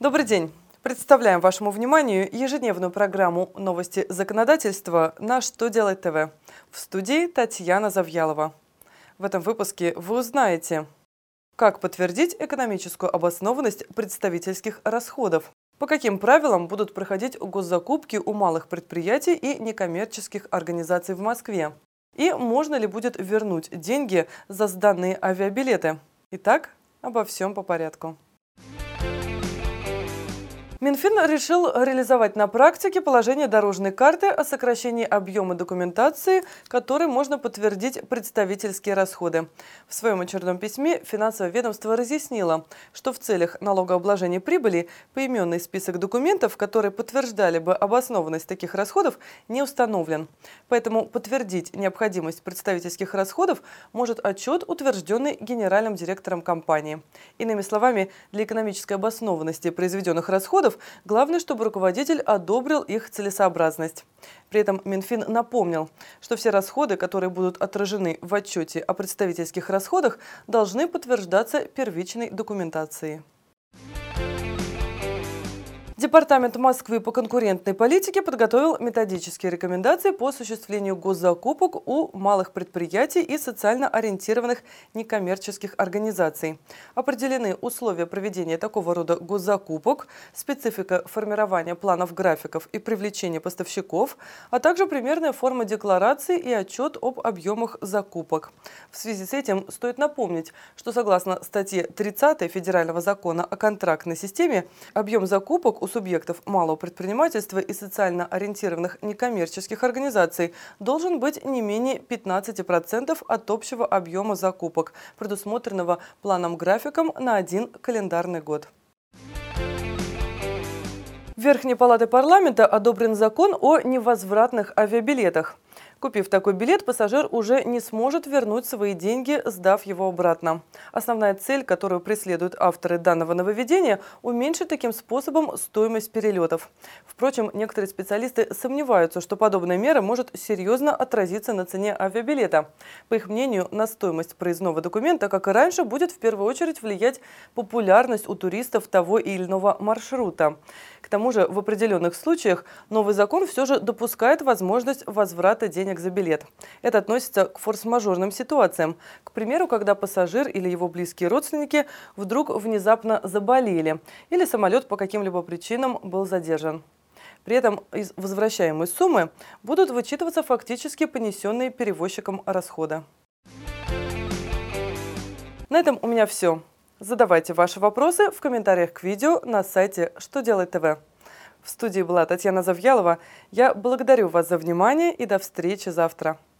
Добрый день. Представляем вашему вниманию ежедневную программу «Новости законодательства» на «Что делать ТВ». В студии Татьяна Завьялова. В этом выпуске вы узнаете, как подтвердить экономическую обоснованность представительских расходов, по каким правилам будут проходить госзакупки у малых предприятий и некоммерческих организаций в Москве, и можно ли будет вернуть деньги за сданные авиабилеты. Итак, обо всем по порядку. Минфин решил реализовать на практике положение дорожной карты о сокращении объема документации, которой можно подтвердить представительские расходы. В своем очередном письме финансовое ведомство разъяснило, что в целях налогообложения прибыли поименный список документов, которые подтверждали бы обоснованность таких расходов, не установлен. Поэтому подтвердить необходимость представительских расходов может отчет, утвержденный генеральным директором компании. Иными словами, для экономической обоснованности произведенных расходов расходов, главное, чтобы руководитель одобрил их целесообразность. При этом Минфин напомнил, что все расходы, которые будут отражены в отчете о представительских расходах, должны подтверждаться первичной документацией. Департамент Москвы по конкурентной политике подготовил методические рекомендации по осуществлению госзакупок у малых предприятий и социально ориентированных некоммерческих организаций. Определены условия проведения такого рода госзакупок, специфика формирования планов графиков и привлечения поставщиков, а также примерная форма декларации и отчет об объемах закупок. В связи с этим стоит напомнить, что согласно статье 30 Федерального закона о контрактной системе, объем закупок у субъектов малого предпринимательства и социально ориентированных некоммерческих организаций должен быть не менее 15% от общего объема закупок, предусмотренного планом-графиком на один календарный год. Верхней палатой парламента одобрен закон о невозвратных авиабилетах. Купив такой билет, пассажир уже не сможет вернуть свои деньги, сдав его обратно. Основная цель, которую преследуют авторы данного нововведения – уменьшить таким способом стоимость перелетов. Впрочем, некоторые специалисты сомневаются, что подобная мера может серьезно отразиться на цене авиабилета. По их мнению, на стоимость проездного документа, как и раньше, будет в первую очередь влиять популярность у туристов того или иного маршрута. К тому же, в определенных случаях новый закон все же допускает возможность возврата денег денег за билет. Это относится к форс-мажорным ситуациям. К примеру, когда пассажир или его близкие родственники вдруг внезапно заболели или самолет по каким-либо причинам был задержан. При этом из возвращаемой суммы будут вычитываться фактически понесенные перевозчиком расходы. На этом у меня все. Задавайте ваши вопросы в комментариях к видео на сайте «Что делать ТВ». В студии была Татьяна Завьялова. Я благодарю вас за внимание и до встречи завтра.